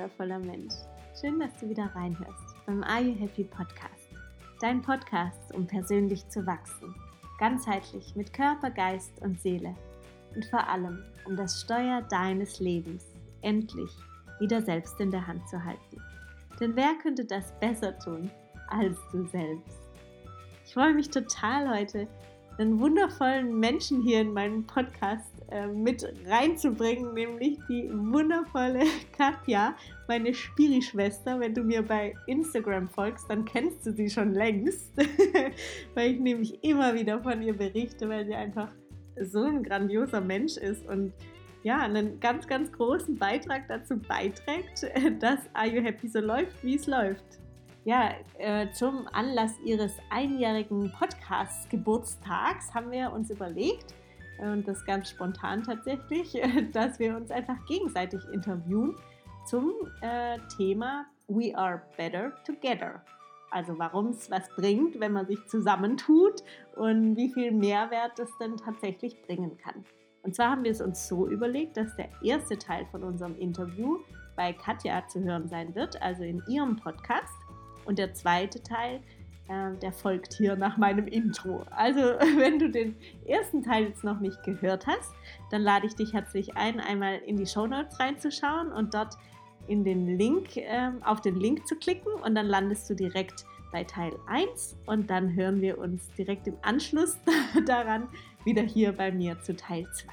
wundervoller Mensch. Schön, dass du wieder reinhörst beim Are You Happy Podcast. Dein Podcast, um persönlich zu wachsen. Ganzheitlich mit Körper, Geist und Seele. Und vor allem, um das Steuer deines Lebens endlich wieder selbst in der Hand zu halten. Denn wer könnte das besser tun als du selbst? Ich freue mich total heute, einen wundervollen Menschen hier in meinen Podcast äh, mit reinzubringen, nämlich die wundervolle Katja, meine Spiri-Schwester. Wenn du mir bei Instagram folgst, dann kennst du sie schon längst, weil ich nämlich immer wieder von ihr berichte, weil sie einfach so ein grandioser Mensch ist und ja, einen ganz, ganz großen Beitrag dazu beiträgt, dass Are You Happy so läuft, wie es läuft ja, äh, zum Anlass ihres einjährigen Podcast-Geburtstags haben wir uns überlegt, und das ganz spontan tatsächlich, dass wir uns einfach gegenseitig interviewen zum äh, Thema We Are Better Together. Also warum es was bringt, wenn man sich zusammentut und wie viel Mehrwert es denn tatsächlich bringen kann. Und zwar haben wir es uns so überlegt, dass der erste Teil von unserem Interview bei Katja zu hören sein wird, also in ihrem Podcast. Und der zweite Teil, äh, der folgt hier nach meinem Intro. Also, wenn du den ersten Teil jetzt noch nicht gehört hast, dann lade ich dich herzlich ein, einmal in die Show Notes reinzuschauen und dort in den Link, äh, auf den Link zu klicken und dann landest du direkt bei Teil 1 und dann hören wir uns direkt im Anschluss daran wieder hier bei mir zu Teil 2.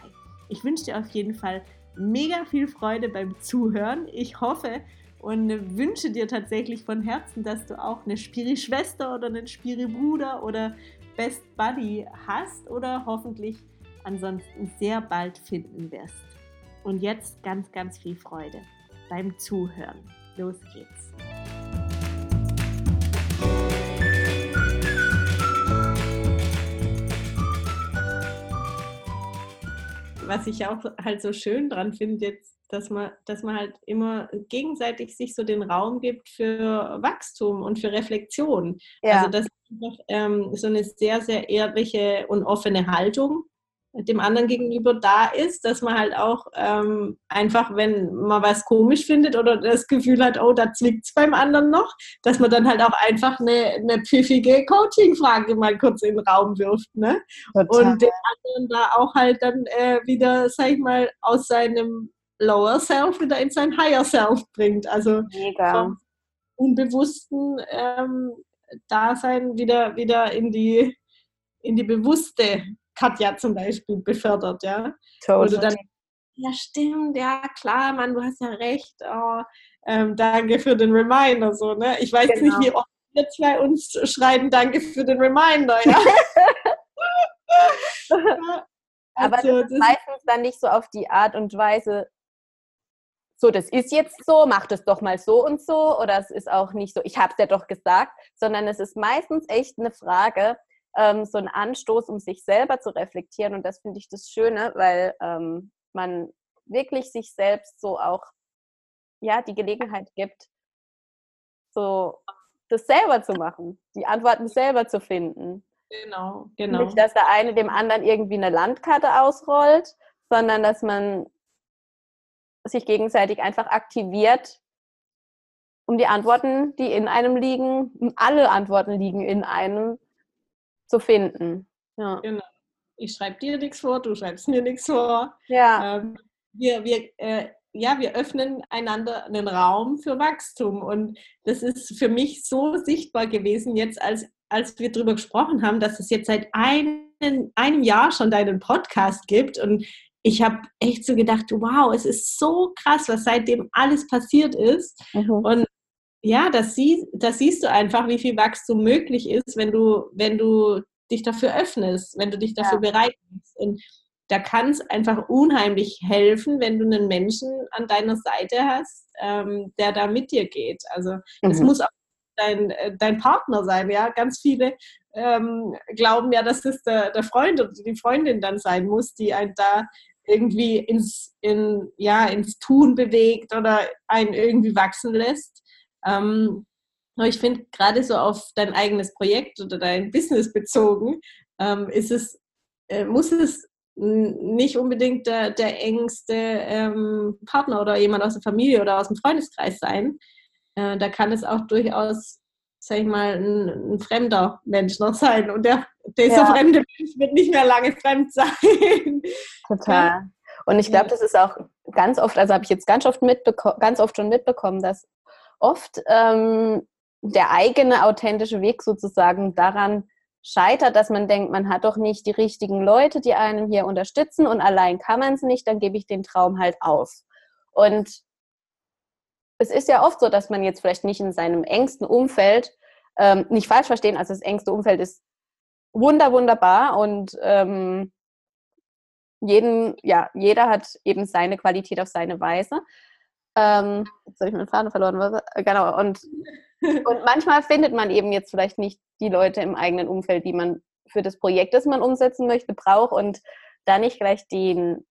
Ich wünsche dir auf jeden Fall mega viel Freude beim Zuhören. Ich hoffe, und wünsche dir tatsächlich von Herzen, dass du auch eine Spiri-Schwester oder einen Spiri-Bruder oder Best Buddy hast oder hoffentlich ansonsten sehr bald finden wirst. Und jetzt ganz, ganz viel Freude beim Zuhören. Los geht's. Was ich auch halt so schön dran finde jetzt dass man, dass man halt immer gegenseitig sich so den Raum gibt für Wachstum und für Reflexion. Ja. Also das ist ähm, so eine sehr, sehr ehrliche und offene Haltung dem anderen gegenüber da ist, dass man halt auch ähm, einfach, wenn man was komisch findet oder das Gefühl hat, oh, da zwickt es beim anderen noch, dass man dann halt auch einfach eine, eine pfiffige Coaching-Frage mal kurz in den Raum wirft. Ne? Und den anderen da auch halt dann äh, wieder, sag ich mal, aus seinem Lower Self wieder in sein Higher Self bringt. Also Mega. vom unbewussten ähm, Dasein wieder, wieder in die, in die bewusste Katja zum Beispiel befördert, ja. Total. Dann, ja stimmt, ja klar, Mann, du hast ja recht. Oh, ähm, danke für den Reminder, so, ne? Ich weiß genau. nicht, wie oft wir zwei uns schreiben, danke für den Reminder, ja. Aber also, das ist meistens dann nicht so auf die Art und Weise, so, das ist jetzt so, mach das doch mal so und so. Oder es ist auch nicht so, ich habe es ja doch gesagt, sondern es ist meistens echt eine Frage, ähm, so ein Anstoß, um sich selber zu reflektieren. Und das finde ich das Schöne, weil ähm, man wirklich sich selbst so auch ja, die Gelegenheit gibt, so das selber zu machen, die Antworten selber zu finden. Genau, genau. Nicht, dass der eine dem anderen irgendwie eine Landkarte ausrollt, sondern dass man sich gegenseitig einfach aktiviert, um die Antworten, die in einem liegen, alle Antworten liegen in einem, zu finden. Ja. Genau. Ich schreibe dir nichts vor, du schreibst mir nichts vor. Ja. Ähm, wir, wir, äh, ja, wir öffnen einander einen Raum für Wachstum. Und das ist für mich so sichtbar gewesen, jetzt als, als wir darüber gesprochen haben, dass es jetzt seit einem, einem Jahr schon deinen Podcast gibt. Und ich habe echt so gedacht, wow, es ist so krass, was seitdem alles passiert ist. Mhm. Und ja, das, sie, das siehst du einfach, wie viel Wachstum möglich ist, wenn du, wenn du dich dafür öffnest, wenn du dich dafür ja. bereit bist. Und da kann es einfach unheimlich helfen, wenn du einen Menschen an deiner Seite hast, ähm, der da mit dir geht. Also es mhm. muss auch dein, äh, dein Partner sein, ja. Ganz viele ähm, glauben ja, dass es der, der Freund oder die Freundin dann sein muss, die einen da irgendwie ins, in, ja, ins Tun bewegt oder einen irgendwie wachsen lässt. Ähm, ich finde, gerade so auf dein eigenes Projekt oder dein Business bezogen, ähm, ist es, äh, muss es nicht unbedingt der, der engste ähm, Partner oder jemand aus der Familie oder aus dem Freundeskreis sein. Äh, da kann es auch durchaus, sag ich mal, ein, ein fremder Mensch noch sein. Und der, dieser ja. fremde Mensch wird nicht mehr lange fremd sein. Total. Und ich glaube, das ist auch ganz oft, also habe ich jetzt ganz oft, ganz oft schon mitbekommen, dass oft ähm, der eigene authentische Weg sozusagen daran scheitert, dass man denkt, man hat doch nicht die richtigen Leute, die einen hier unterstützen und allein kann man es nicht, dann gebe ich den Traum halt auf. Und es ist ja oft so, dass man jetzt vielleicht nicht in seinem engsten Umfeld, ähm, nicht falsch verstehen, also das engste Umfeld ist wunder, wunderbar und ähm, jeden, ja, jeder hat eben seine Qualität auf seine Weise. Ähm, jetzt habe ich meinen Faden verloren. Genau, und und manchmal findet man eben jetzt vielleicht nicht die Leute im eigenen Umfeld, die man für das Projekt, das man umsetzen möchte, braucht und da nicht gleich den,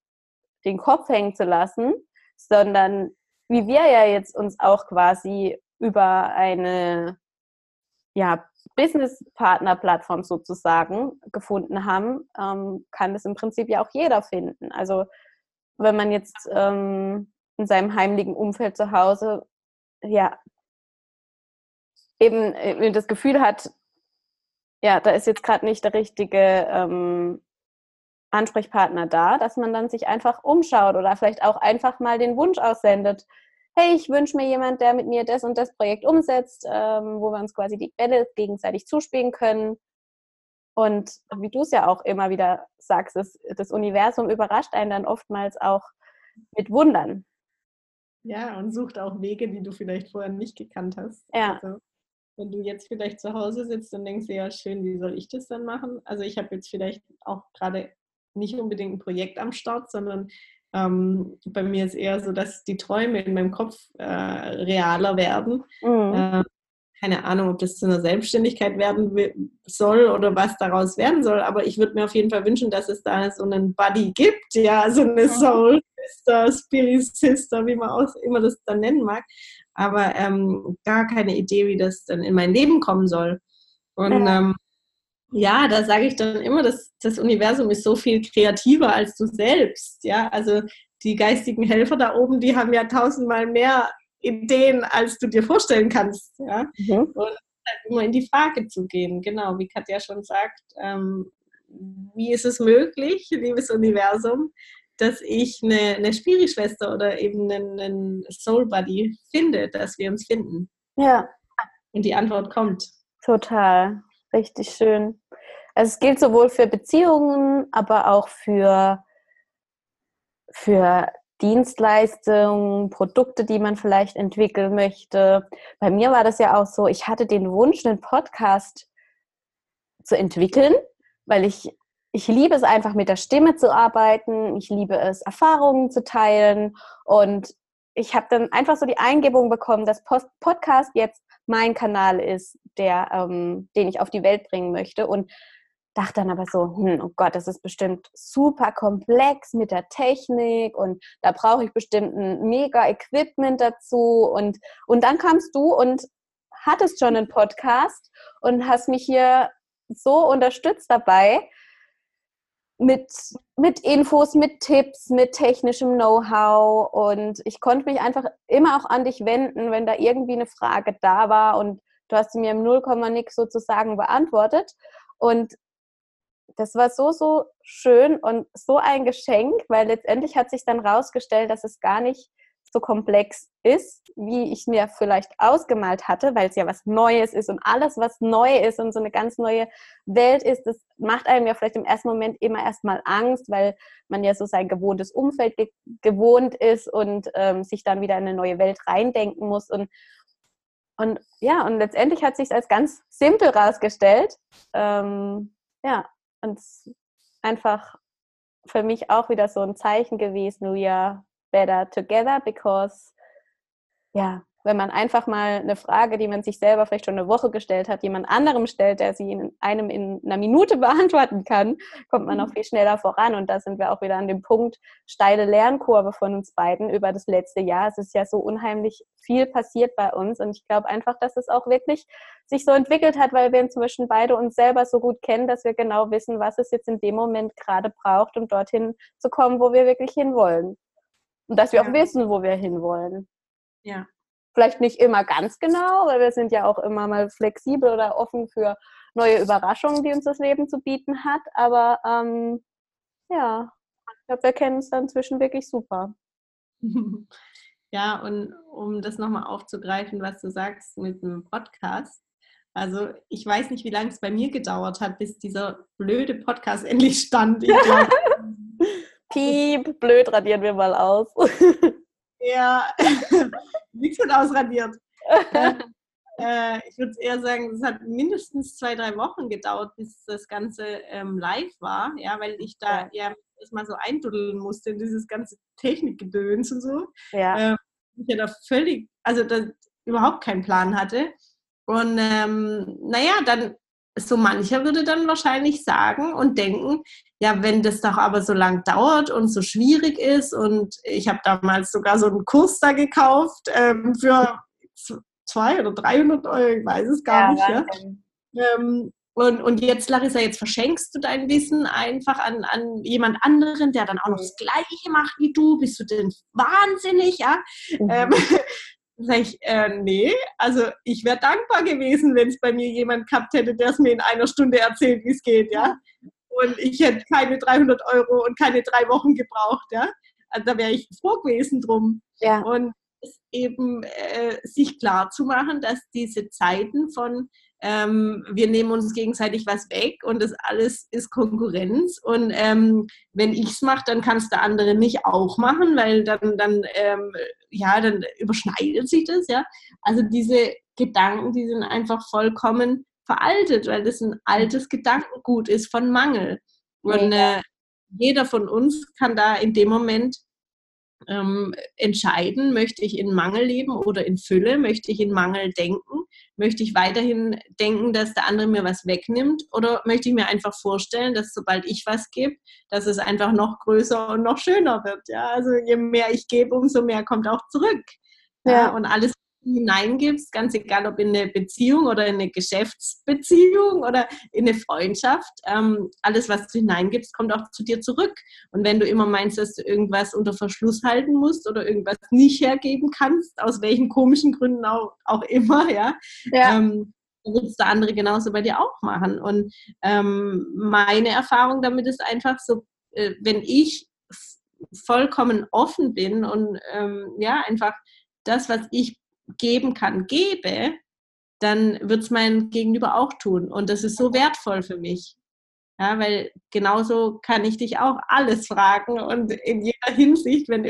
den Kopf hängen zu lassen, sondern wie wir ja jetzt uns auch quasi über eine ja, Business-Partner-Plattform sozusagen gefunden haben, ähm, kann das im Prinzip ja auch jeder finden. Also wenn man jetzt ähm, in seinem heimlichen Umfeld zu Hause ja eben äh, das Gefühl hat, ja, da ist jetzt gerade nicht der richtige ähm, Ansprechpartner da, dass man dann sich einfach umschaut oder vielleicht auch einfach mal den Wunsch aussendet, hey, ich wünsche mir jemand, der mit mir das und das Projekt umsetzt, ähm, wo wir uns quasi die Bälle gegenseitig zuspielen können. Und wie du es ja auch immer wieder sagst, ist, das Universum überrascht einen dann oftmals auch mit Wundern. Ja, und sucht auch Wege, die du vielleicht vorher nicht gekannt hast. Ja. Also, wenn du jetzt vielleicht zu Hause sitzt und denkst, ja schön, wie soll ich das dann machen? Also ich habe jetzt vielleicht auch gerade nicht unbedingt ein Projekt am Start, sondern ähm, bei mir ist eher so, dass die Träume in meinem Kopf äh, realer werden. Mhm. Äh, keine Ahnung, ob das zu einer Selbstständigkeit werden soll oder was daraus werden soll, aber ich würde mir auf jeden Fall wünschen, dass es da so einen Buddy gibt, ja, so eine Soul Sister, Spirit Sister, wie man auch immer das dann nennen mag, aber ähm, gar keine Idee, wie das dann in mein Leben kommen soll. Und ja, ähm, ja da sage ich dann immer, dass das Universum ist so viel kreativer als du selbst. Ja, also die geistigen Helfer da oben, die haben ja tausendmal mehr Ideen, als du dir vorstellen kannst. Ja? Mhm. Und halt immer in die Frage zu gehen, genau, wie Katja schon sagt, ähm, wie ist es möglich, liebes Universum, dass ich eine, eine Spiri-Schwester oder eben einen, einen Soul-Buddy finde, dass wir uns finden. Ja. Und die Antwort kommt. Total. Richtig schön. Also es gilt sowohl für Beziehungen, aber auch für, für Dienstleistungen, Produkte, die man vielleicht entwickeln möchte. Bei mir war das ja auch so, ich hatte den Wunsch, einen Podcast zu entwickeln, weil ich ich liebe es einfach mit der Stimme zu arbeiten. Ich liebe es, Erfahrungen zu teilen. Und ich habe dann einfach so die Eingebung bekommen, dass Post Podcast jetzt mein Kanal ist, der, ähm, den ich auf die Welt bringen möchte. Und dachte dann aber so, hm, oh Gott, das ist bestimmt super komplex mit der Technik und da brauche ich bestimmt ein mega Equipment dazu. Und, und dann kamst du und hattest schon einen Podcast und hast mich hier so unterstützt dabei, mit, mit Infos, mit Tipps, mit technischem Know-how. Und ich konnte mich einfach immer auch an dich wenden, wenn da irgendwie eine Frage da war. Und du hast sie mir im Nullkomma nix sozusagen beantwortet. Und das war so, so schön und so ein Geschenk, weil letztendlich hat sich dann rausgestellt, dass es gar nicht so komplex ist, wie ich mir vielleicht ausgemalt hatte, weil es ja was Neues ist und alles, was neu ist und so eine ganz neue Welt ist, das macht einem ja vielleicht im ersten Moment immer erstmal Angst, weil man ja so sein gewohntes Umfeld ge gewohnt ist und ähm, sich dann wieder in eine neue Welt reindenken muss und und ja, und letztendlich hat sich als ganz simpel rausgestellt. Ähm, ja, und einfach für mich auch wieder so ein Zeichen gewesen, we are better together because ja, wenn man einfach mal eine Frage, die man sich selber vielleicht schon eine Woche gestellt hat, jemand anderem stellt, der sie in einem in einer Minute beantworten kann, kommt man noch mhm. viel schneller voran. Und da sind wir auch wieder an dem Punkt steile Lernkurve von uns beiden über das letzte Jahr. Es ist ja so unheimlich viel passiert bei uns. Und ich glaube einfach, dass es auch wirklich sich so entwickelt hat, weil wir inzwischen beide uns selber so gut kennen, dass wir genau wissen, was es jetzt in dem Moment gerade braucht, um dorthin zu kommen, wo wir wirklich hinwollen. Und dass wir ja. auch wissen, wo wir hinwollen. Ja. Vielleicht nicht immer ganz genau, weil wir sind ja auch immer mal flexibel oder offen für neue Überraschungen, die uns das Leben zu bieten hat. Aber ähm, ja, ich glaube, wir kennen uns dann inzwischen wirklich super. Ja, und um das nochmal aufzugreifen, was du sagst mit dem Podcast. Also ich weiß nicht, wie lange es bei mir gedauert hat, bis dieser blöde Podcast endlich stand. Glaub, Piep, blöd radieren wir mal aus. Ja, nichts wird ausradiert. Ähm, äh, ich würde eher sagen, es hat mindestens zwei, drei Wochen gedauert, bis das Ganze ähm, live war, ja, weil ich da ja, erstmal so einduddeln musste in dieses ganze Technikgedöns und so. Ja. Ähm, ich ja da völlig, also da überhaupt keinen Plan hatte. Und ähm, naja, dann so mancher würde dann wahrscheinlich sagen und denken, ja, wenn das doch aber so lang dauert und so schwierig ist und ich habe damals sogar so einen Kurs da gekauft ähm, für zwei oder 300 Euro, ich weiß es gar ja, nicht. Ja. Ähm, und, und jetzt, Larissa, jetzt verschenkst du dein Wissen einfach an, an jemand anderen, der dann auch noch das Gleiche macht wie du. Bist du denn wahnsinnig, ja? Mhm. Ähm, Sag ich, äh, nee, also ich wäre dankbar gewesen, wenn es bei mir jemand gehabt hätte, der es mir in einer Stunde erzählt, wie es geht, ja. Und ich hätte keine 300 Euro und keine drei Wochen gebraucht, ja. Also da wäre ich froh gewesen drum. Ja. Und eben äh, sich klar zu machen, dass diese Zeiten von ähm, wir nehmen uns gegenseitig was weg und das alles ist Konkurrenz. Und ähm, wenn ich es mache, dann kann es der andere nicht auch machen, weil dann, dann, ähm, ja, dann überschneidet sich das. Ja? Also diese Gedanken, die sind einfach vollkommen veraltet, weil das ein altes Gedankengut ist von Mangel. Und äh, jeder von uns kann da in dem Moment ähm, entscheiden, möchte ich in Mangel leben oder in Fülle, möchte ich in Mangel denken, möchte ich weiterhin denken, dass der andere mir was wegnimmt oder möchte ich mir einfach vorstellen, dass sobald ich was gebe, dass es einfach noch größer und noch schöner wird. Ja? Also je mehr ich gebe, umso mehr kommt auch zurück. Ja. ja und alles hineingibst, ganz egal ob in eine Beziehung oder in eine Geschäftsbeziehung oder in eine Freundschaft, ähm, alles, was du hineingibst, kommt auch zu dir zurück. Und wenn du immer meinst, dass du irgendwas unter Verschluss halten musst oder irgendwas nicht hergeben kannst, aus welchen komischen Gründen auch, auch immer, ja, ja. Ähm, wird es der andere genauso bei dir auch machen. Und ähm, meine Erfahrung damit ist einfach so, äh, wenn ich vollkommen offen bin und ähm, ja, einfach das, was ich geben kann, gebe, dann wird es mein Gegenüber auch tun. Und das ist so wertvoll für mich. Ja, weil genauso kann ich dich auch alles fragen und in jeder Hinsicht, wenn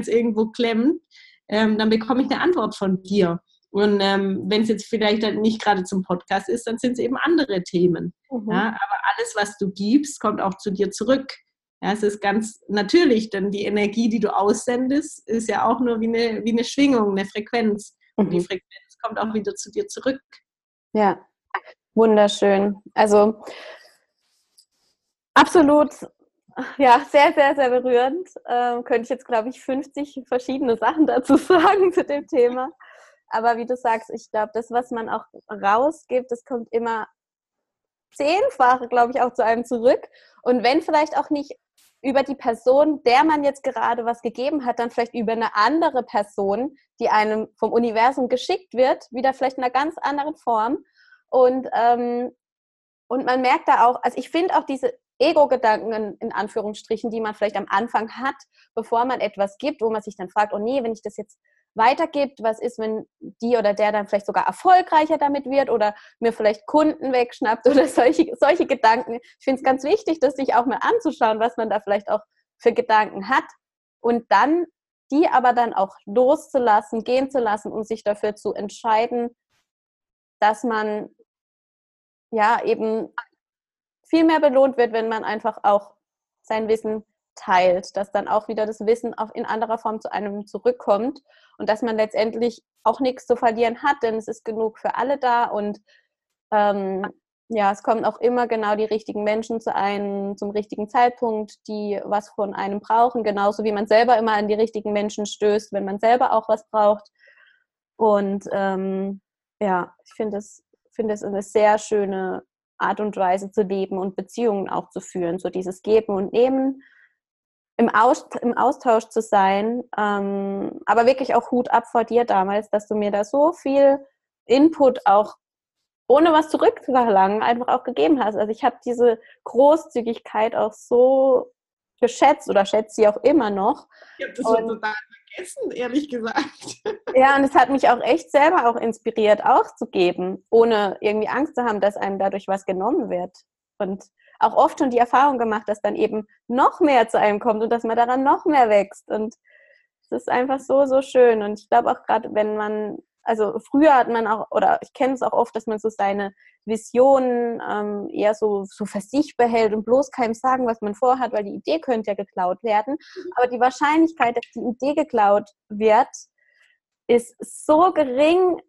es irgendwo klemmt, ähm, dann bekomme ich eine Antwort von dir. Und ähm, wenn es jetzt vielleicht halt nicht gerade zum Podcast ist, dann sind es eben andere Themen. Mhm. Ja, aber alles, was du gibst, kommt auch zu dir zurück. Ja, es ist ganz natürlich, denn die Energie, die du aussendest, ist ja auch nur wie eine, wie eine Schwingung, eine Frequenz. Und die mhm. Frequenz kommt auch wieder zu dir zurück. Ja, wunderschön. Also absolut, ja, sehr, sehr, sehr berührend. Ähm, könnte ich jetzt, glaube ich, 50 verschiedene Sachen dazu sagen zu dem Thema. Aber wie du sagst, ich glaube, das, was man auch rausgibt, das kommt immer zehnfach, glaube ich, auch zu einem zurück. Und wenn vielleicht auch nicht über die Person, der man jetzt gerade was gegeben hat, dann vielleicht über eine andere Person, die einem vom Universum geschickt wird, wieder vielleicht in einer ganz anderen Form. Und, ähm, und man merkt da auch, also ich finde auch diese Ego-Gedanken in, in, Anführungsstrichen, die man vielleicht am Anfang hat, bevor man etwas gibt, wo man sich dann fragt, oh nee, wenn ich das jetzt weitergibt, was ist, wenn die oder der dann vielleicht sogar erfolgreicher damit wird oder mir vielleicht Kunden wegschnappt oder solche, solche Gedanken. Ich finde es ganz wichtig, das sich auch mal anzuschauen, was man da vielleicht auch für Gedanken hat und dann die aber dann auch loszulassen, gehen zu lassen und sich dafür zu entscheiden, dass man ja eben viel mehr belohnt wird, wenn man einfach auch sein Wissen teilt, dass dann auch wieder das Wissen auch in anderer Form zu einem zurückkommt und dass man letztendlich auch nichts zu verlieren hat, denn es ist genug für alle da und ähm, ja, es kommen auch immer genau die richtigen Menschen zu einem zum richtigen Zeitpunkt, die was von einem brauchen, genauso wie man selber immer an die richtigen Menschen stößt, wenn man selber auch was braucht. Und ähm, ja, ich finde es, finde es eine sehr schöne Art und Weise zu leben und Beziehungen auch zu führen, so dieses Geben und Nehmen, im, Aus, im Austausch zu sein, ähm, aber wirklich auch Hut ab vor dir damals, dass du mir da so viel Input auch ohne was zurückzuverlangen einfach auch gegeben hast. Also ich habe diese Großzügigkeit auch so geschätzt oder schätze sie auch immer noch. Ich habe das und, total vergessen, ehrlich gesagt. Ja, und es hat mich auch echt selber auch inspiriert, auch zu geben, ohne irgendwie Angst zu haben, dass einem dadurch was genommen wird. Und auch oft schon die Erfahrung gemacht, dass dann eben noch mehr zu einem kommt und dass man daran noch mehr wächst. Und es ist einfach so, so schön. Und ich glaube auch gerade, wenn man also früher hat man auch, oder ich kenne es auch oft, dass man so seine Visionen ähm, eher so, so für sich behält und bloß keinem sagen, was man vorhat, weil die Idee könnte ja geklaut werden. Aber die Wahrscheinlichkeit, dass die Idee geklaut wird, ist so gering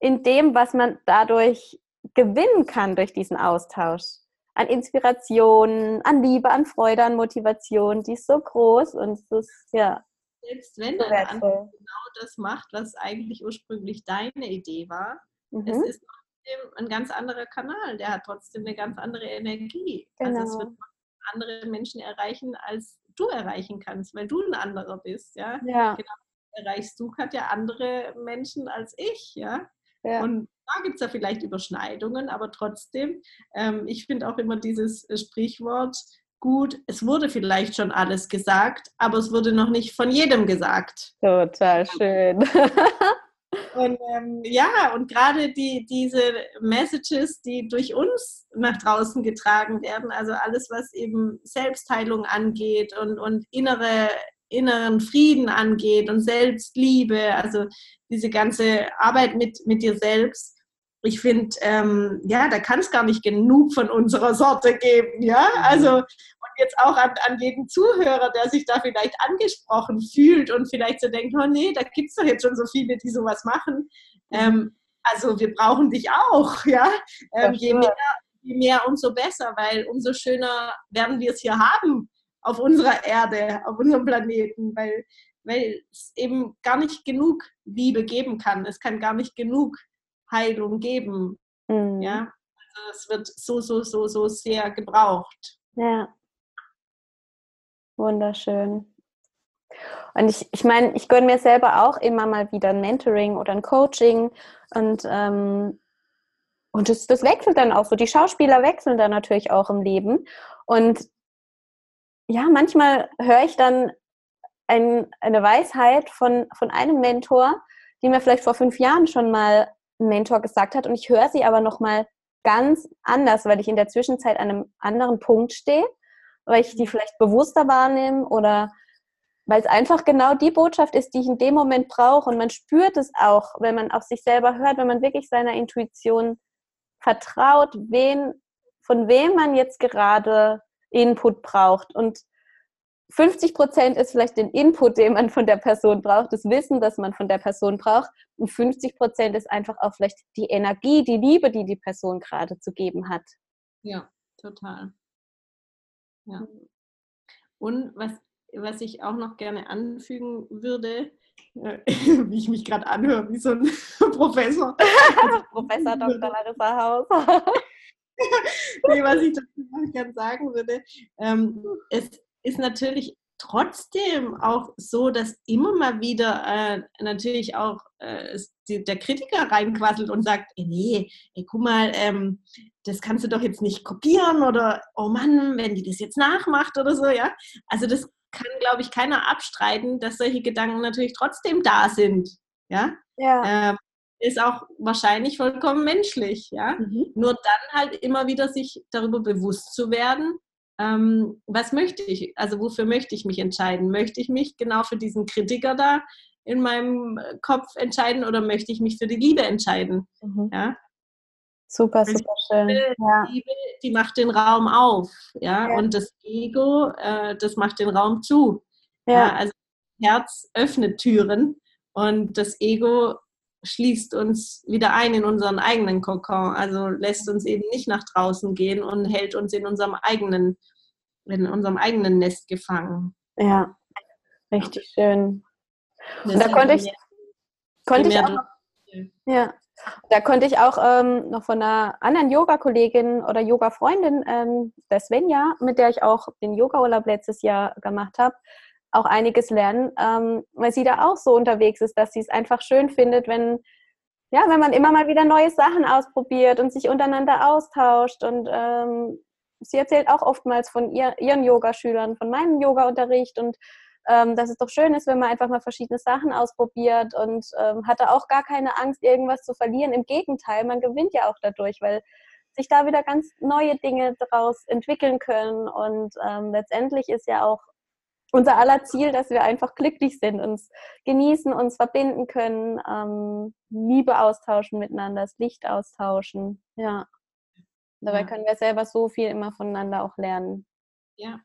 in dem, was man dadurch gewinnen kann durch diesen Austausch. An Inspiration, an Liebe, an Freude, an Motivation, die ist so groß und es ist ja selbst wenn so anderer genau das macht, was eigentlich ursprünglich deine Idee war, mhm. es ist trotzdem ein ganz anderer Kanal, der hat trotzdem eine ganz andere Energie. Genau. Also es wird genau. andere Menschen erreichen, als du erreichen kannst, weil du ein anderer bist, ja. ja. Genau. Erreichst du hat ja andere Menschen als ich, ja. Ja. Und da gibt es ja vielleicht Überschneidungen, aber trotzdem, ähm, ich finde auch immer dieses äh, Sprichwort, gut, es wurde vielleicht schon alles gesagt, aber es wurde noch nicht von jedem gesagt. Total schön. Und ähm, ja, und gerade die, diese Messages, die durch uns nach draußen getragen werden, also alles, was eben Selbstheilung angeht und, und innere, inneren Frieden angeht und Selbstliebe, also diese ganze Arbeit mit, mit dir selbst, ich finde, ähm, ja, da kann es gar nicht genug von unserer Sorte geben, ja. Mhm. Also und jetzt auch an, an jeden Zuhörer, der sich da vielleicht angesprochen fühlt und vielleicht so denkt, oh nee, da gibt es doch jetzt schon so viele, die sowas machen. Mhm. Ähm, also wir brauchen dich auch, ja. Ähm, je, mehr, je mehr, umso besser, weil umso schöner werden wir es hier haben auf unserer Erde, auf unserem Planeten, weil, weil es eben gar nicht genug Liebe geben kann. Es kann gar nicht genug Heilung geben. Mhm. Ja, also es wird so, so, so, so sehr gebraucht. Ja. Wunderschön. Und ich, ich meine, ich gönne mir selber auch immer mal wieder ein Mentoring oder ein Coaching und, ähm, und das, das wechselt dann auch so. Die Schauspieler wechseln dann natürlich auch im Leben. Und ja, manchmal höre ich dann ein, eine Weisheit von, von einem Mentor, die mir vielleicht vor fünf Jahren schon mal ein Mentor gesagt hat und ich höre sie aber nochmal ganz anders, weil ich in der Zwischenzeit an einem anderen Punkt stehe, weil ich die mhm. vielleicht bewusster wahrnehme oder weil es einfach genau die Botschaft ist, die ich in dem Moment brauche und man spürt es auch, wenn man auf sich selber hört, wenn man wirklich seiner Intuition vertraut, wen, von wem man jetzt gerade Input braucht und 50 Prozent ist vielleicht den Input, den man von der Person braucht, das Wissen, das man von der Person braucht. Und 50 Prozent ist einfach auch vielleicht die Energie, die Liebe, die die Person gerade zu geben hat. Ja, total. Ja. Und was, was ich auch noch gerne anfügen würde, äh, wie ich mich gerade anhöre, wie so ein Professor. Professor Dr. Larissa Haus. nee, was ich dazu gerne sagen würde, ähm, es ist natürlich trotzdem auch so, dass immer mal wieder äh, natürlich auch äh, die, der Kritiker reinquasselt und sagt, ey, nee, ey, guck mal, ähm, das kannst du doch jetzt nicht kopieren oder oh Mann, wenn die das jetzt nachmacht oder so, ja. Also das kann, glaube ich, keiner abstreiten, dass solche Gedanken natürlich trotzdem da sind, ja. Ja. Ähm, ist auch wahrscheinlich vollkommen menschlich, ja. Mhm. Nur dann halt immer wieder sich darüber bewusst zu werden, ähm, was möchte ich, also wofür möchte ich mich entscheiden? Möchte ich mich genau für diesen Kritiker da in meinem Kopf entscheiden oder möchte ich mich für die Liebe entscheiden? Mhm. Ja? Super, super schön. Ja. Liebe, die macht den Raum auf, ja, ja. und das Ego, äh, das macht den Raum zu. Ja. ja. Also Herz öffnet Türen und das Ego schließt uns wieder ein in unseren eigenen Kokon, also lässt uns eben nicht nach draußen gehen und hält uns in unserem eigenen, in unserem eigenen Nest gefangen. Ja, richtig schön. Und da konnte ich, konnte ich auch, ja, da konnte ich auch ähm, noch von einer anderen Yoga-Kollegin oder Yoga-Freundin, ähm, der Svenja, mit der ich auch den Yoga-Urlaub letztes Jahr gemacht habe, auch einiges lernen, ähm, weil sie da auch so unterwegs ist, dass sie es einfach schön findet, wenn, ja, wenn man immer mal wieder neue Sachen ausprobiert und sich untereinander austauscht. Und ähm, sie erzählt auch oftmals von ihr, ihren Yogaschülern, von meinem Yoga-Unterricht und ähm, dass es doch schön ist, wenn man einfach mal verschiedene Sachen ausprobiert und ähm, hatte auch gar keine Angst, irgendwas zu verlieren. Im Gegenteil, man gewinnt ja auch dadurch, weil sich da wieder ganz neue Dinge daraus entwickeln können. Und ähm, letztendlich ist ja auch unser aller Ziel, dass wir einfach glücklich sind, uns genießen, uns verbinden können, ähm, Liebe austauschen miteinander, das Licht austauschen. Ja. Dabei ja. können wir selber so viel immer voneinander auch lernen. Ja,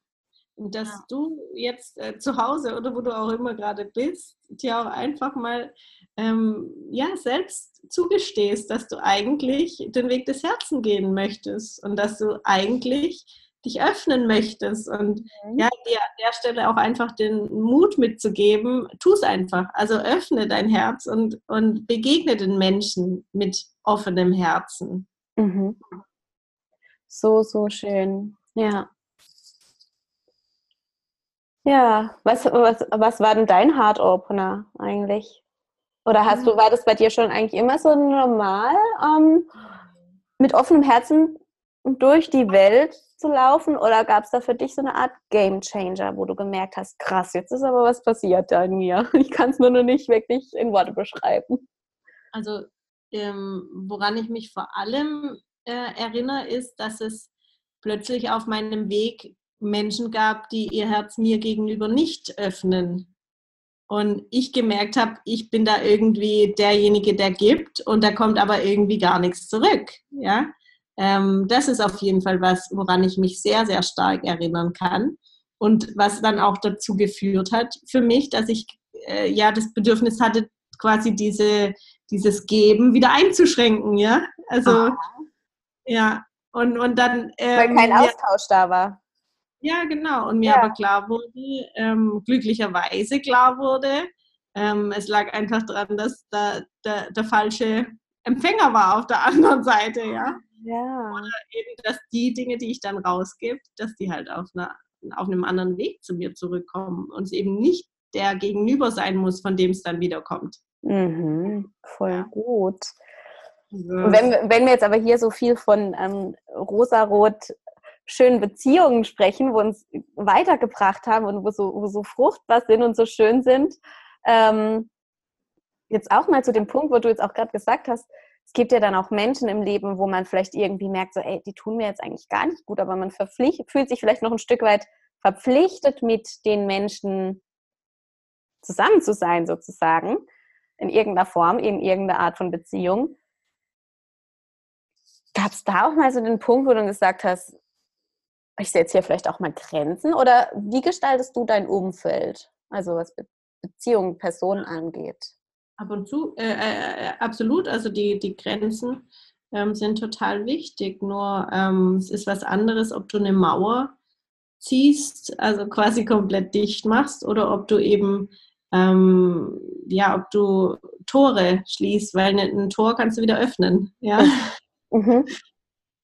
und dass ja. du jetzt äh, zu Hause oder wo du auch immer gerade bist, dir auch einfach mal ähm, ja, selbst zugestehst, dass du eigentlich den Weg des Herzens gehen möchtest und dass du eigentlich dich öffnen möchtest und mhm. ja, dir an der Stelle auch einfach den Mut mitzugeben, tu es einfach. Also öffne dein Herz und, und begegne den Menschen mit offenem Herzen. Mhm. So, so schön. Ja. Ja, was, was, was war denn dein Hard Opener eigentlich? Oder hast du, war das bei dir schon eigentlich immer so normal, ähm, mit offenem Herzen durch die Welt zu laufen? Oder gab es da für dich so eine Art Game Changer, wo du gemerkt hast, krass, jetzt ist aber was passiert da in mir. Ich kann es nur noch nicht wirklich in Worte beschreiben. Also, ähm, woran ich mich vor allem äh, erinnere, ist, dass es plötzlich auf meinem Weg Menschen gab, die ihr Herz mir gegenüber nicht öffnen. Und ich gemerkt habe, ich bin da irgendwie derjenige, der gibt und da kommt aber irgendwie gar nichts zurück. Ja, ähm, das ist auf jeden Fall was, woran ich mich sehr, sehr stark erinnern kann und was dann auch dazu geführt hat für mich, dass ich äh, ja das Bedürfnis hatte, quasi diese, dieses Geben wieder einzuschränken. Ja, also Aha. ja und und dann ähm, weil kein Austausch ja, da war. Ja, genau. Und mir ja. aber klar wurde, ähm, glücklicherweise klar wurde, ähm, es lag einfach daran, dass da, der, der falsche Empfänger war auf der anderen Seite, ja. Ja. Oder eben, dass die Dinge, die ich dann rausgebe, dass die halt auf, einer, auf einem anderen Weg zu mir zurückkommen und es eben nicht der Gegenüber sein muss, von dem es dann wiederkommt. Mhm, voll ja. gut. Wenn, wenn wir jetzt aber hier so viel von ähm, rosarot schönen Beziehungen sprechen, wo uns weitergebracht haben und wo so, wo so fruchtbar sind und so schön sind. Ähm, jetzt auch mal zu dem Punkt, wo du jetzt auch gerade gesagt hast, es gibt ja dann auch Menschen im Leben, wo man vielleicht irgendwie merkt, so, ey, die tun mir jetzt eigentlich gar nicht gut, aber man fühlt sich vielleicht noch ein Stück weit verpflichtet, mit den Menschen zusammen zu sein, sozusagen, in irgendeiner Form, in irgendeiner Art von Beziehung. Gab es da auch mal so den Punkt, wo du gesagt hast, ich setze hier vielleicht auch mal Grenzen oder wie gestaltest du dein Umfeld, also was Be Beziehungen, Personen angeht? Ab und zu, äh, äh, äh, absolut, also die, die Grenzen ähm, sind total wichtig, nur ähm, es ist was anderes, ob du eine Mauer ziehst, also quasi komplett dicht machst oder ob du eben ähm, ja, ob du Tore schließt, weil ein Tor kannst du wieder öffnen. Ja. Mhm.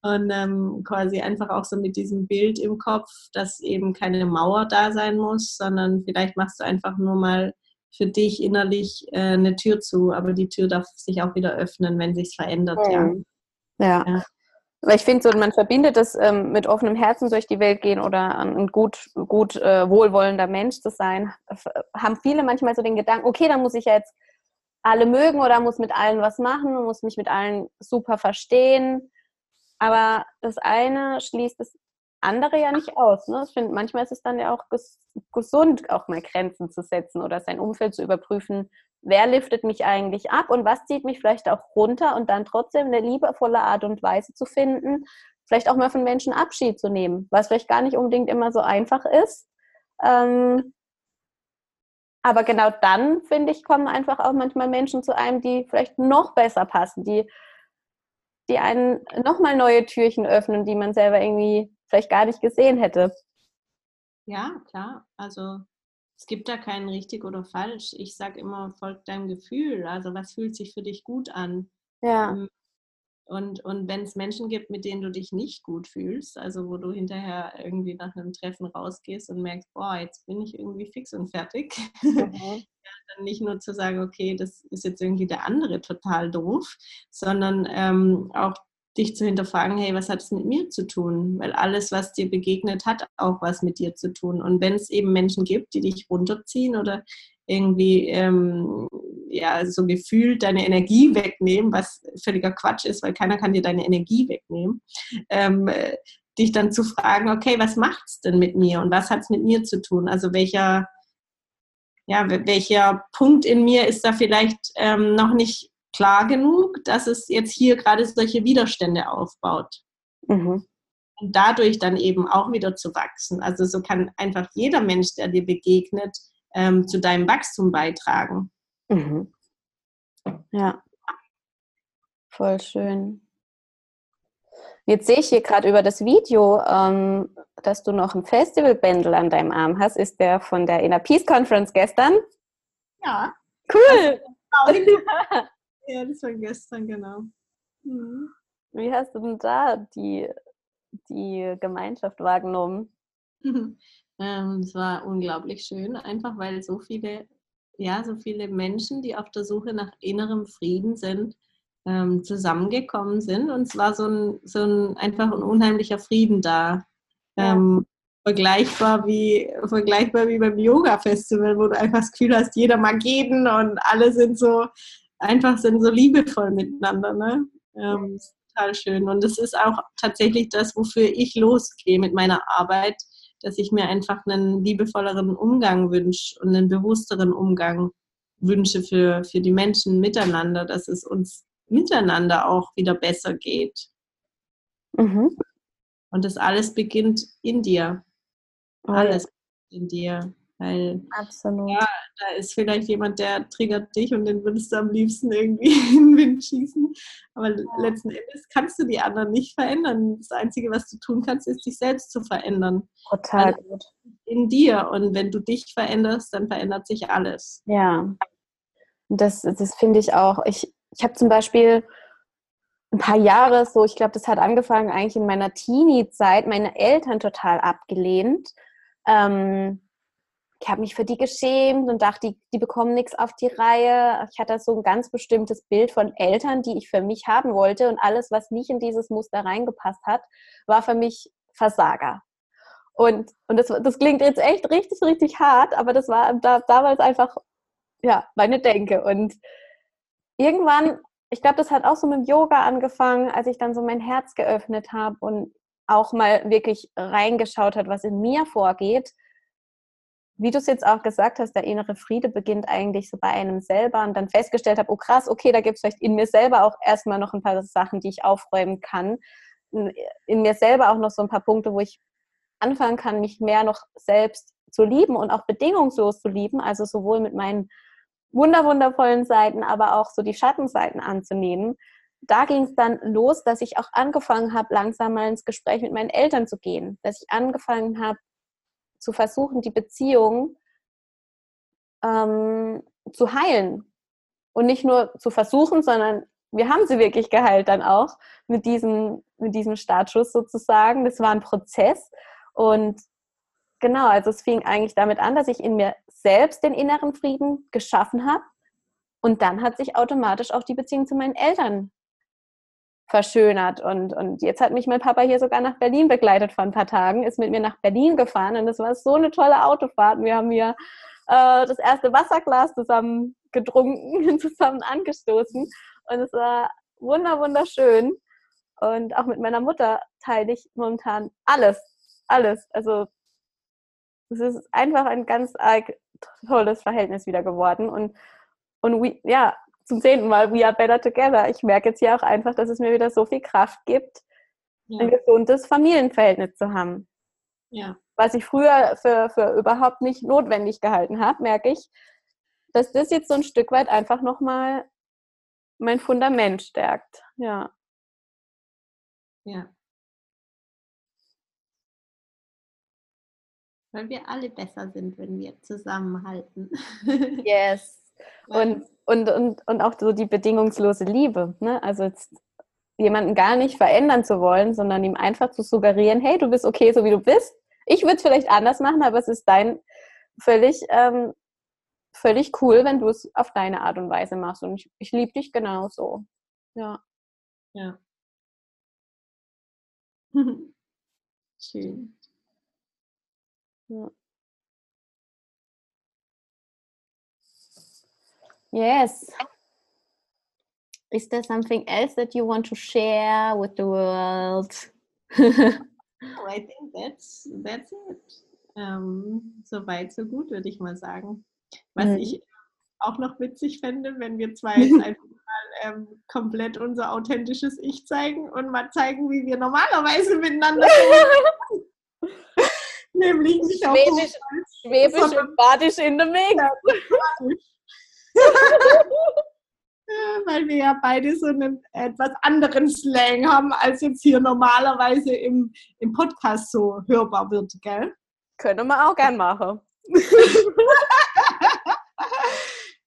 Und ähm, quasi einfach auch so mit diesem Bild im Kopf, dass eben keine Mauer da sein muss, sondern vielleicht machst du einfach nur mal für dich innerlich äh, eine Tür zu, aber die Tür darf sich auch wieder öffnen, wenn sich verändert, mhm. ja. Ja. Weil ich finde, so, man verbindet das ähm, mit offenem Herzen durch die Welt gehen oder ein gut, gut äh, wohlwollender Mensch zu sein. Haben viele manchmal so den Gedanken, okay, dann muss ich ja jetzt alle mögen oder muss mit allen was machen, muss mich mit allen super verstehen. Aber das eine schließt das andere ja nicht aus. Ne? Ich finde, manchmal ist es dann ja auch ges gesund, auch mal Grenzen zu setzen oder sein Umfeld zu überprüfen, wer liftet mich eigentlich ab und was zieht mich vielleicht auch runter und dann trotzdem eine liebevolle Art und Weise zu finden, vielleicht auch mal von Menschen Abschied zu nehmen, was vielleicht gar nicht unbedingt immer so einfach ist. Ähm, aber genau dann, finde ich, kommen einfach auch manchmal Menschen zu einem, die vielleicht noch besser passen, die, die einen nochmal neue Türchen öffnen, die man selber irgendwie vielleicht gar nicht gesehen hätte. Ja, klar. Also es gibt da keinen richtig oder falsch. Ich sage immer, folgt deinem Gefühl. Also was fühlt sich für dich gut an? Ja. Und, und wenn es Menschen gibt, mit denen du dich nicht gut fühlst, also wo du hinterher irgendwie nach einem Treffen rausgehst und merkst, boah, jetzt bin ich irgendwie fix und fertig, mhm. ja, dann nicht nur zu sagen, okay, das ist jetzt irgendwie der andere total doof, sondern ähm, auch dich zu hinterfragen, hey, was hat es mit mir zu tun? Weil alles, was dir begegnet, hat auch was mit dir zu tun. Und wenn es eben Menschen gibt, die dich runterziehen oder irgendwie ähm, ja so gefühlt deine Energie wegnehmen, was völliger Quatsch ist, weil keiner kann dir deine Energie wegnehmen. Ähm, äh, dich dann zu fragen, okay, was macht's denn mit mir und was hat es mit mir zu tun? Also welcher ja, welcher Punkt in mir ist da vielleicht ähm, noch nicht klar genug, dass es jetzt hier gerade solche Widerstände aufbaut. Mhm. Und dadurch dann eben auch wieder zu wachsen. Also so kann einfach jeder Mensch, der dir begegnet, ähm, zu deinem Wachstum beitragen. Mhm. Ja, voll schön. Jetzt sehe ich hier gerade über das Video, ähm, dass du noch ein Festivalbändel an deinem Arm hast. Ist der von der Inner Peace Conference gestern? Ja. Cool. ja, das war gestern, genau. Mhm. Wie hast du denn da die, die Gemeinschaft wahrgenommen? Ähm, es war unglaublich schön, einfach weil so viele, ja, so viele Menschen, die auf der Suche nach innerem Frieden sind, ähm, zusammengekommen sind. Und es war so ein, so ein einfach ein unheimlicher Frieden da. Ja. Ähm, vergleichbar wie, vergleichbar wie beim Yoga-Festival, wo du einfach das Gefühl hast, jeder mag jeden und alle sind so, einfach sind so liebevoll miteinander. Ne? Ähm, total schön. Und das ist auch tatsächlich das, wofür ich losgehe mit meiner Arbeit, dass ich mir einfach einen liebevolleren Umgang wünsche und einen bewussteren Umgang wünsche für, für die Menschen miteinander, dass es uns miteinander auch wieder besser geht. Mhm. Und das alles beginnt in dir. Alles in dir. Weil, Absolut. Ja, da ist vielleicht jemand, der triggert dich und den würdest du am liebsten irgendwie in den Wind schießen. Aber ja. letzten Endes kannst du die anderen nicht verändern. Das Einzige, was du tun kannst, ist, dich selbst zu verändern. Total gut. In dir. Und wenn du dich veränderst, dann verändert sich alles. Ja. Das, das finde ich auch. Ich, ich habe zum Beispiel ein paar Jahre so, ich glaube, das hat angefangen eigentlich in meiner Teenie-Zeit, meine Eltern total abgelehnt. Ähm, ich habe mich für die geschämt und dachte, die, die bekommen nichts auf die Reihe. Ich hatte so ein ganz bestimmtes Bild von Eltern, die ich für mich haben wollte. Und alles, was nicht in dieses Muster reingepasst hat, war für mich Versager. Und, und das, das klingt jetzt echt richtig, richtig hart, aber das war da, damals einfach ja, meine Denke. Und irgendwann, ich glaube, das hat auch so mit dem Yoga angefangen, als ich dann so mein Herz geöffnet habe und auch mal wirklich reingeschaut hat, was in mir vorgeht wie du es jetzt auch gesagt hast, der innere Friede beginnt eigentlich so bei einem selber und dann festgestellt habe, oh krass, okay, da gibt es vielleicht in mir selber auch erstmal noch ein paar Sachen, die ich aufräumen kann. In mir selber auch noch so ein paar Punkte, wo ich anfangen kann, mich mehr noch selbst zu lieben und auch bedingungslos zu lieben, also sowohl mit meinen wunderwundervollen Seiten, aber auch so die Schattenseiten anzunehmen. Da ging es dann los, dass ich auch angefangen habe, langsam mal ins Gespräch mit meinen Eltern zu gehen, dass ich angefangen habe, zu versuchen, die Beziehung ähm, zu heilen. Und nicht nur zu versuchen, sondern wir haben sie wirklich geheilt dann auch mit diesem, mit diesem Startschuss sozusagen. Das war ein Prozess. Und genau, also es fing eigentlich damit an, dass ich in mir selbst den inneren Frieden geschaffen habe. Und dann hat sich automatisch auch die Beziehung zu meinen Eltern verschönert. Und, und jetzt hat mich mein Papa hier sogar nach Berlin begleitet vor ein paar Tagen, ist mit mir nach Berlin gefahren und es war so eine tolle Autofahrt. Wir haben hier äh, das erste Wasserglas zusammen getrunken, zusammen angestoßen und es war wunder wunderschön. Und auch mit meiner Mutter teile ich momentan alles, alles. Also es ist einfach ein ganz tolles Verhältnis wieder geworden und und we, ja, zum zehnten Mal, we are better together. Ich merke jetzt hier auch einfach, dass es mir wieder so viel Kraft gibt, ja. ein gesundes Familienverhältnis zu haben. Ja. Was ich früher für, für überhaupt nicht notwendig gehalten habe, merke ich, dass das jetzt so ein Stück weit einfach nochmal mein Fundament stärkt. Ja. Ja. Weil wir alle besser sind, wenn wir zusammenhalten. Yes. Und, und, und, und auch so die bedingungslose Liebe. Ne? Also jetzt jemanden gar nicht verändern zu wollen, sondern ihm einfach zu suggerieren, hey, du bist okay, so wie du bist. Ich würde es vielleicht anders machen, aber es ist dein völlig, ähm, völlig cool, wenn du es auf deine Art und Weise machst. Und ich, ich liebe dich genauso. Ja. Ja. Schön. Ja. Yes. Is there something else that you want to share with the world? oh, I think that's that's it. Ähm, so weit, so gut, würde ich mal sagen. Was mhm. ich auch noch witzig fände, wenn wir zwei jetzt einfach mal ähm, komplett unser authentisches Ich zeigen und mal zeigen, wie wir normalerweise miteinander sind. Nämlich nicht Schwäbisch, Schwäbisch und Badisch in der Mix. weil wir ja beide so einen etwas anderen Slang haben, als jetzt hier normalerweise im, im Podcast so hörbar wird, gell? Können wir auch gern machen.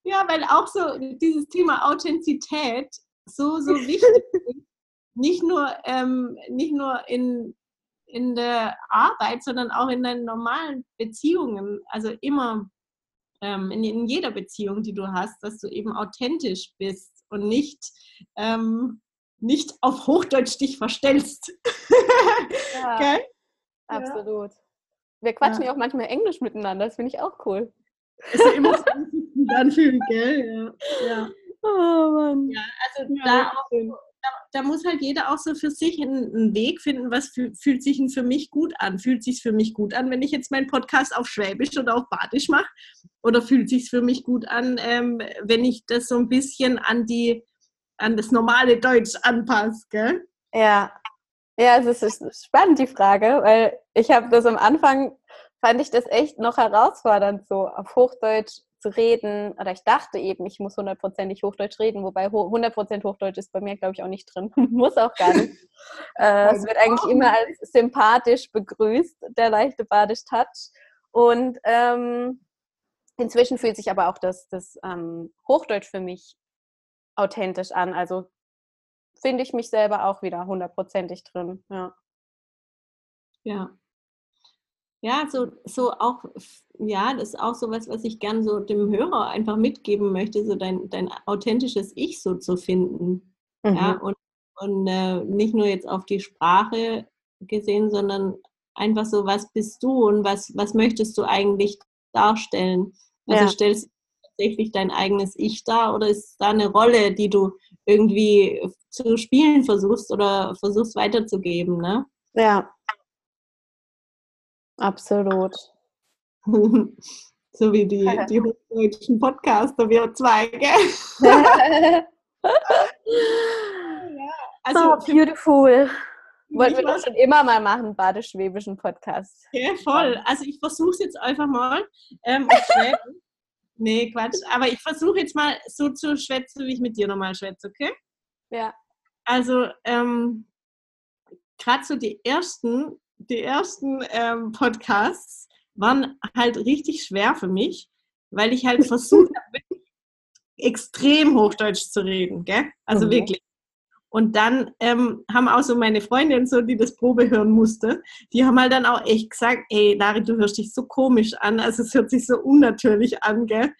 ja, weil auch so dieses Thema Authentizität so, so wichtig ist. Nicht nur, ähm, nicht nur in, in der Arbeit, sondern auch in deinen normalen Beziehungen. Also immer ähm, in, in, jeder Beziehung, die du hast, dass du eben authentisch bist und nicht, ähm, nicht auf Hochdeutsch dich verstellst. Ja, okay? Absolut. Wir quatschen ja. auch manchmal Englisch miteinander, das finde ich auch cool. Ist ja immer so gut anfühlen, gell? Ja. ja. Oh Mann. Ja, also ja, da auch da, muss halt jeder auch so für sich einen, Weg finden, was fühlt, sich denn für mich gut an. Fühlt sich für mich gut an, wenn ich jetzt meinen Podcast auf Schwäbisch oder auf Badisch mache? Oder fühlt sich für mich gut an, ähm, wenn ich das so ein bisschen an die an das normale Deutsch anpasse? Ja. Ja, es ist spannend, die Frage, weil ich habe das am Anfang, fand ich das echt noch herausfordernd, so auf Hochdeutsch zu reden, oder ich dachte eben, ich muss hundertprozentig Hochdeutsch reden, wobei 100% Hochdeutsch ist bei mir, glaube ich, auch nicht drin. muss auch gar nicht. äh, es wird eigentlich immer als sympathisch begrüßt, der leichte Badisch-Touch. Und ähm, inzwischen fühlt sich aber auch das, das ähm, Hochdeutsch für mich authentisch an. Also finde ich mich selber auch wieder hundertprozentig drin. Ja. Ja, ja, so, so auch, ja, das ist auch so was, was ich gern so dem Hörer einfach mitgeben möchte, so dein, dein authentisches Ich so zu finden. Mhm. Ja, und, und äh, nicht nur jetzt auf die Sprache gesehen, sondern einfach so, was bist du und was, was möchtest du eigentlich darstellen? Also ja. stellst du tatsächlich dein eigenes Ich dar oder ist da eine Rolle, die du irgendwie zu spielen versuchst oder versuchst weiterzugeben, ne? Ja, Absolut. so wie die, die hochdeutschen Podcaster, wir zwei, gell? ja, also oh, beautiful. Wollten wir doch schon immer mal machen, badisch-schwäbischen Podcast. Ja, voll. Also ich versuche es jetzt einfach mal. Ähm, nee, Quatsch. Aber ich versuche jetzt mal so zu schwätzen, wie ich mit dir nochmal schwätze, okay? Ja. Also, ähm, gerade so die ersten die ersten ähm, Podcasts waren halt richtig schwer für mich, weil ich halt versucht habe, extrem Hochdeutsch zu reden, gell? Also mhm. wirklich. Und dann ähm, haben auch so meine Freundin, so, die das Probe hören musste, die haben halt dann auch echt gesagt, ey, Lari, du hörst dich so komisch an, also es hört sich so unnatürlich an, gell?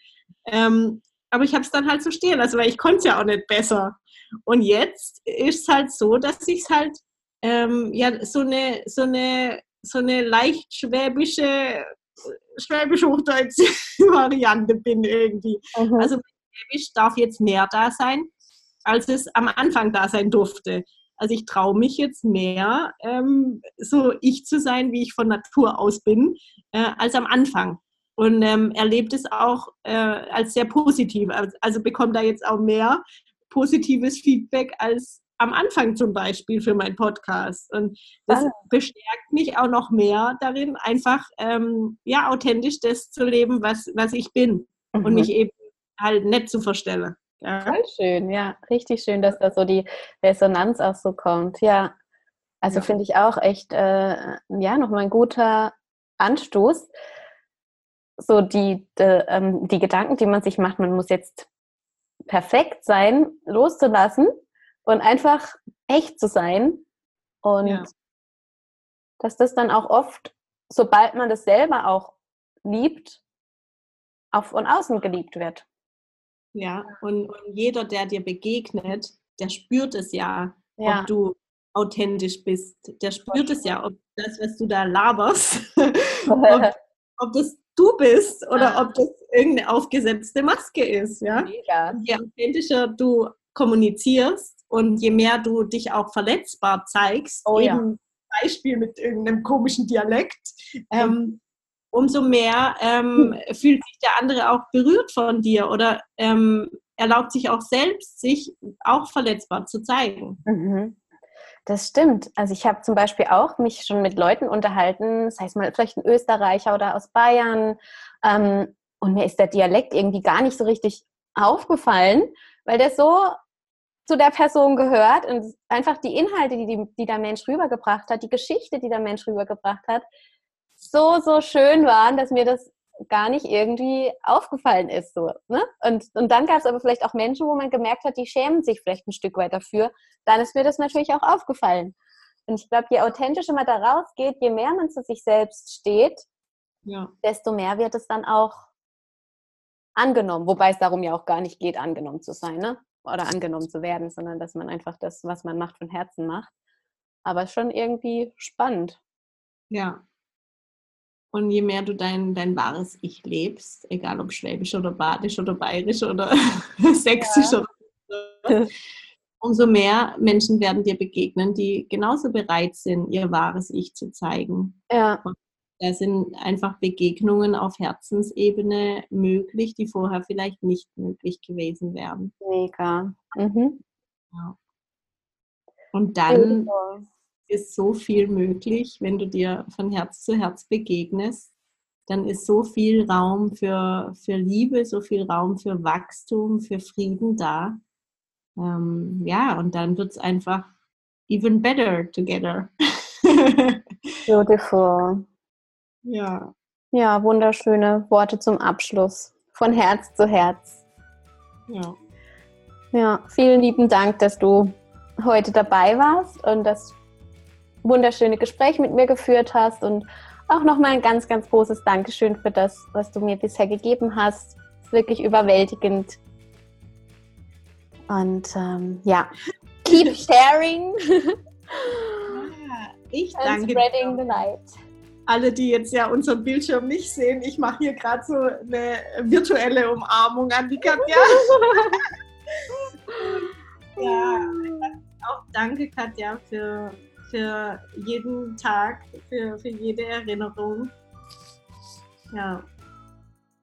Ähm, aber ich habe es dann halt so stehen lassen, weil ich konnte es ja auch nicht besser. Und jetzt ist es halt so, dass ich es halt ähm, ja, so eine, so eine, so eine leicht schwäbische, schwäbisch-hochdeutsche Variante bin irgendwie. Mhm. Also Schwäbisch darf jetzt mehr da sein, als es am Anfang da sein durfte. Also ich traue mich jetzt mehr, ähm, so ich zu sein, wie ich von Natur aus bin, äh, als am Anfang. und ähm, erlebt es auch äh, als sehr positiv. Also, bekommt da jetzt auch mehr positives Feedback als am Anfang zum Beispiel für meinen Podcast. Und das ah. bestärkt mich auch noch mehr darin, einfach ähm, ja authentisch das zu leben, was, was ich bin mhm. und mich eben halt nett zu verstellen. Ja. Voll schön, ja, richtig schön, dass da so die Resonanz auch so kommt. Ja, also ja. finde ich auch echt, äh, ja, nochmal ein guter Anstoß. So die, de, ähm, die Gedanken, die man sich macht, man muss jetzt perfekt sein, loszulassen und einfach echt zu sein. Und ja. dass das dann auch oft, sobald man das selber auch liebt, auch von außen geliebt wird. Ja, und, und jeder, der dir begegnet, der spürt es ja, ja. ob du authentisch bist. Der spürt es ja, ob das, was du da laberst, ob, ob, das du bist oder ja. ob das irgendeine aufgesetzte Maske ist. Ja? Mega. Je authentischer du kommunizierst und je mehr du dich auch verletzbar zeigst, oh, eben ja. Beispiel mit irgendeinem komischen Dialekt, ähm, umso mehr ähm, hm. fühlt sich der andere auch berührt von dir oder ähm, erlaubt sich auch selbst, sich auch verletzbar zu zeigen. Mhm. Das stimmt. Also ich habe zum Beispiel auch mich schon mit Leuten unterhalten, das heißt mal vielleicht ein Österreicher oder aus Bayern, ähm, und mir ist der Dialekt irgendwie gar nicht so richtig aufgefallen, weil der so zu der Person gehört und einfach die Inhalte, die, die, die der Mensch rübergebracht hat, die Geschichte, die der Mensch rübergebracht hat, so, so schön waren, dass mir das gar nicht irgendwie aufgefallen ist. So, ne? und, und dann gab es aber vielleicht auch Menschen, wo man gemerkt hat, die schämen sich vielleicht ein Stück weit dafür. Dann ist mir das natürlich auch aufgefallen. Und ich glaube, je authentischer man da rausgeht, je mehr man zu sich selbst steht, ja. desto mehr wird es dann auch angenommen. Wobei es darum ja auch gar nicht geht, angenommen zu sein ne? Oder angenommen zu werden, sondern dass man einfach das, was man macht, von Herzen macht. Aber schon irgendwie spannend. Ja, und je mehr du dein, dein wahres Ich lebst, egal ob schwäbisch oder badisch oder bayerisch oder sächsisch ja. oder so, umso mehr Menschen werden dir begegnen, die genauso bereit sind, ihr wahres Ich zu zeigen. Ja. Und da sind einfach Begegnungen auf Herzensebene möglich, die vorher vielleicht nicht möglich gewesen wären. Mega. Mhm. Ja. Und dann ist so viel möglich, wenn du dir von Herz zu Herz begegnest. Dann ist so viel Raum für, für Liebe, so viel Raum für Wachstum, für Frieden da. Ähm, ja, und dann wird es einfach even better together. Beautiful. Ja. Ja, wunderschöne Worte zum Abschluss. Von Herz zu Herz. Ja. Ja, vielen lieben Dank, dass du heute dabei warst und das wunderschöne Gespräch mit mir geführt hast und auch nochmal ein ganz, ganz großes Dankeschön für das, was du mir bisher gegeben hast. Es ist wirklich überwältigend. Und ähm, ja, keep sharing. Ja, ich danke spreading the light. Alle, die jetzt ja unseren Bildschirm nicht sehen, ich mache hier gerade so eine virtuelle Umarmung an die Katja. ja, auch danke Katja für für jeden Tag, für, für jede Erinnerung. Ja.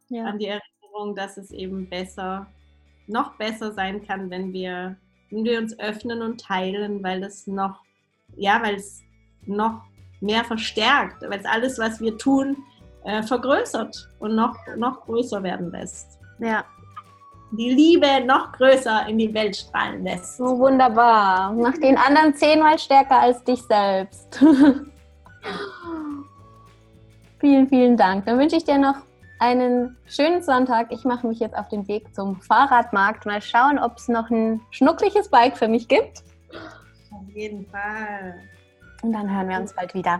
ja. An die Erinnerung, dass es eben besser, noch besser sein kann, wenn wir, wenn wir uns öffnen und teilen, weil es noch, ja, weil es noch mehr verstärkt, weil es alles, was wir tun, äh, vergrößert und noch, noch größer werden lässt. Ja die Liebe noch größer in die Welt strahlen lässt. So wunderbar. Mach den anderen zehnmal stärker als dich selbst. vielen, vielen Dank. Dann wünsche ich dir noch einen schönen Sonntag. Ich mache mich jetzt auf den Weg zum Fahrradmarkt. Mal schauen, ob es noch ein schnuckliches Bike für mich gibt. Auf jeden Fall. Und dann hören wir uns bald wieder.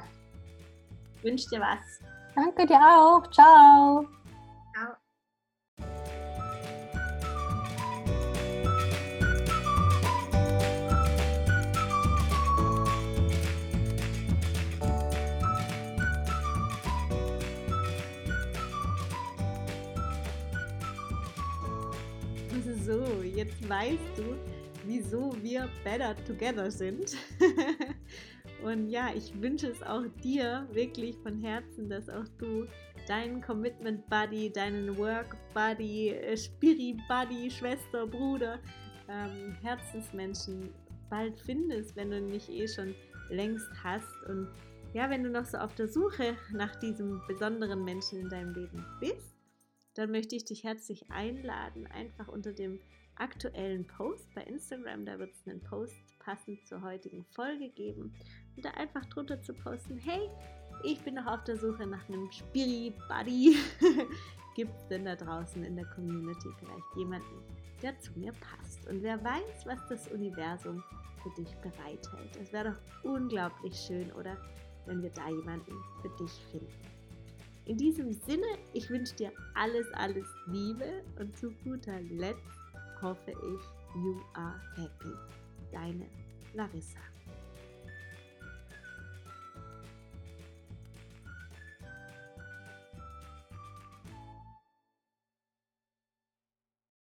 Ich wünsche dir was. Danke dir auch. Ciao. So, jetzt weißt du, wieso wir better together sind. Und ja, ich wünsche es auch dir wirklich von Herzen, dass auch du deinen Commitment Buddy, deinen Work Buddy, äh, Spirit Buddy, Schwester, Bruder, ähm, Herzensmenschen bald findest, wenn du nicht eh schon längst hast. Und ja, wenn du noch so auf der Suche nach diesem besonderen Menschen in deinem Leben bist, dann möchte ich dich herzlich einladen, einfach unter dem aktuellen Post bei Instagram, da wird es einen Post passend zur heutigen Folge geben da einfach drunter zu posten, hey, ich bin noch auf der Suche nach einem Spiri Buddy. Gibt es denn da draußen in der Community vielleicht jemanden, der zu mir passt? Und wer weiß, was das Universum für dich bereithält. Es wäre doch unglaublich schön, oder? Wenn wir da jemanden für dich finden. In diesem Sinne, ich wünsche dir alles, alles Liebe und zu guter Letzt hoffe ich, you are happy. Deine Larissa.